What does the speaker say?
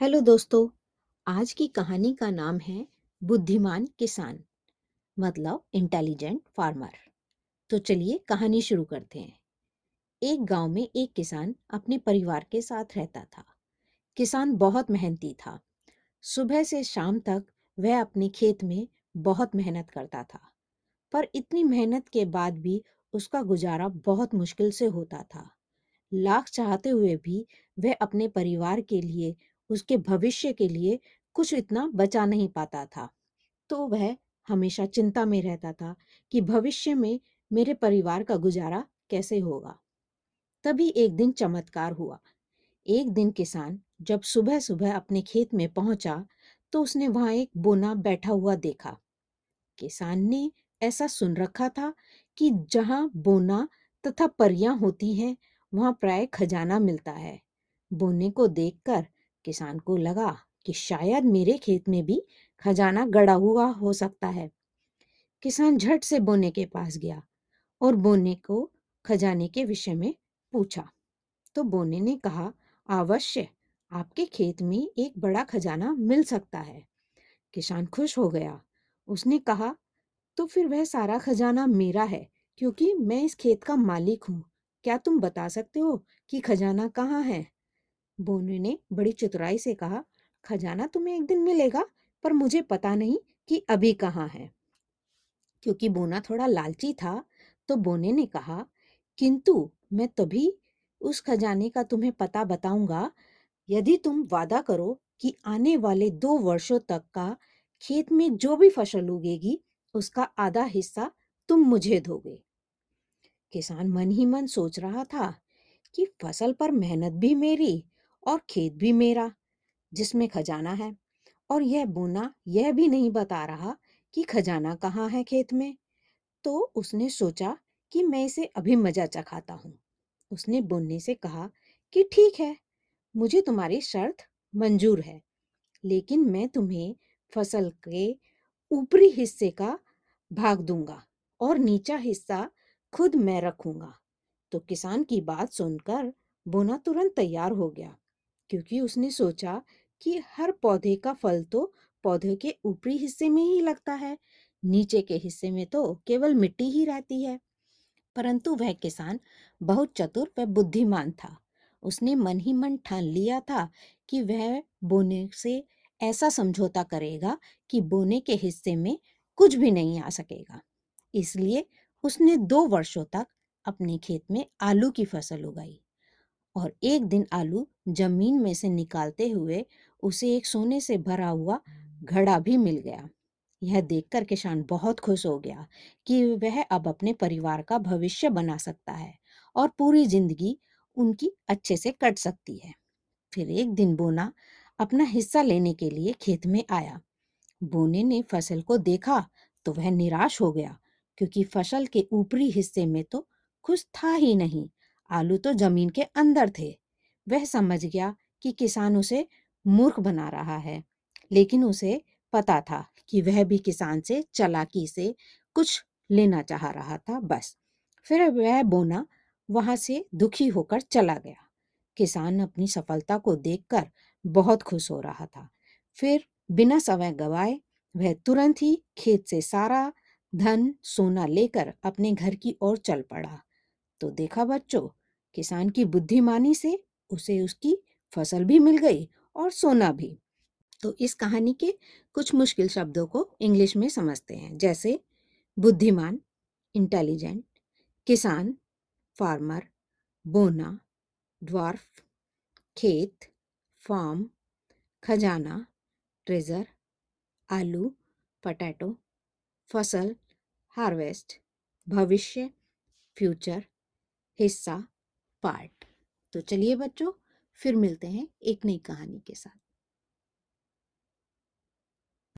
Hello दोस्तों, आज की कहानी का नाम है बुद्धिमान किसान मतलब इंटेलिजेंट फार्मर तो चलिए कहानी शुरू करते हैं। एक गाँव में एक किसान अपने परिवार के साथ रहता था। किसान बहुत मेहनती था। सुबह से शाम तक वह अपने खेत में बहुत मेहनत करता था। पर इतनी मेहनत के बाद भी उसका गुजारा बहुत मुश्किल से होता था। लाख चाहते हुए भी वह अपने परिवार के लिए उसके भविष्य के लिए कुछ इतना बचा नहीं पाता था। तो वह हमेशा चिंता में रहता था कि भविष्य में मेरे परिवार का गुजारा कैसे होगा। तभी एक दिन चमत्कार हुआ। एक दिन किसान जब सुबह सुबह अपने खेत में पहुँचा तो उसने वहाँ एक बोना बैठा हुआ देखा। किसान ने ऐसा सुन रखा था कि जहाँ बोना तथा परियाँ होती हैं, वहाँ प्राय खजाना मिलता है। बोने को देखकर किसान को लगा कि शायद मेरे खेत में भी खजाना गड़ा हुआ हो सकता है। किसान झट से बोने के पास गया और बोने को खजाने के विषय में पूछा। तो बोने ने कहा, अवश्य, आपके खेत में एक बड़ा खजाना मिल सकता है। किसान खुश हो गया। उसने कहा तो फिर वह सारा खजाना मेरा है, क्योंकि मैं इस खेत का मालिक हूँ। क्या तुम बता सकते हो कि खजाना कहाँ है? बोने ने बड़ी चतुराई से कहा, खजाना तुम्हें एक दिन मिलेगा, पर मुझे पता नहीं कि अभी कहाँ है। क्योंकि बोना थोड़ा लालची था तो बोने ने कहा, किंतु मैं तभी उस खजाने का तुम्हें पता बताऊँगा, यदि तुम वादा करो कि आने वाले दो वर्षों तक का खेत में जो भी फ़सल उगेगी, उसका आधा हिस्सा तुम मुझे दोगे। किसान मन ही मन सोच रहा था कि फ़सल पर मेहनत भी मेरी और खेत भी मेरा, जिसमें खजाना है। और यह बोना यह भी नहीं बता रहा कि खजाना कहाँ है खेत में। तो उसने सोचा कि मैं इसे अभी मज़ा चखाता हूँ। उसने बोने से कहा कि ठीक है, मुझे तुम्हारी शर्त मंजूर है, लेकिन मैं तुम्हें फ़सल के ऊपरी हिस्से का भाग दूँगा और नीचा हिस्सा खुद मैं रखूँगा। तो किसान की बात सुनकर बोना तुरंत तैयार हो गया। क्योंकि उसने सोचा कि हर पौधे का फल तो पौधे के ऊपरी हिस्से में ही लगता है, नीचे के हिस्से में तो केवल मिट्टी ही रहती है। परंतु वह किसान बहुत चतुर व बुद्धिमान था। उसने मन ही मन ठान लिया था कि वह बोने से ऐसा समझौता करेगा कि बोने के हिस्से में कुछ भी नहीं आ सकेगा। इसलिए उसने दो वर्षों तक अपने खेत में आलू की फ़सल उगाई। और एक दिन आलू ज़मीन में से निकालते हुए उसे एक सोने से भरा हुआ घड़ा भी मिल गया। यह देखकर किसान बहुत खुश हो गया कि वह अब अपने परिवार का भविष्य बना सकता है और पूरी ज़िंदगी उनकी अच्छे से कट सकती है। फिर एक दिन बोना अपना हिस्सा लेने के लिए खेत में आया। बोने ने फ़सल को देखा तो वह निराश हो गया क्योंकि फ़सल के ऊपरी हिस्से में तो कुछ था ही नहीं। आलू तो ज़मीन के अंदर थे। वह समझ गया कि किसान उसे मूर्ख बना रहा है, लेकिन उसे पता था कि वह भी किसान से चलाकी से कुछ लेना चाह रहा था बस। फिर वह बोना वहाँ से दुखी होकर चला गया। किसान अपनी सफलता को देखकर बहुत खुश हो रहा था। फिर बिना समय गवाए वह तुरंत ही खेत से सारा धन, सोना लेकर अपने घर की ओर चल पड़ा। तो देखा बच्चों, किसान की बुद्धिमानी से उसे उसकी फ़सल भी मिल गई और सोना भी। तो इस कहानी के कुछ मुश्किल शब्दों को इंग्लिश में समझते हैं, जैसे बुद्धिमान, इंटेलिजेंट, किसान, फार्मर, बोना, ड्वार्फ, खेत, फार्म, खजाना, ट्रेजर, आलू, पटैटो, फ़सल, हार्वेस्ट, भविष्य, फ्यूचर हिस्सा पार्ट तो चलिए बच्चों फिर मिलते हैं एक नई कहानी के साथ।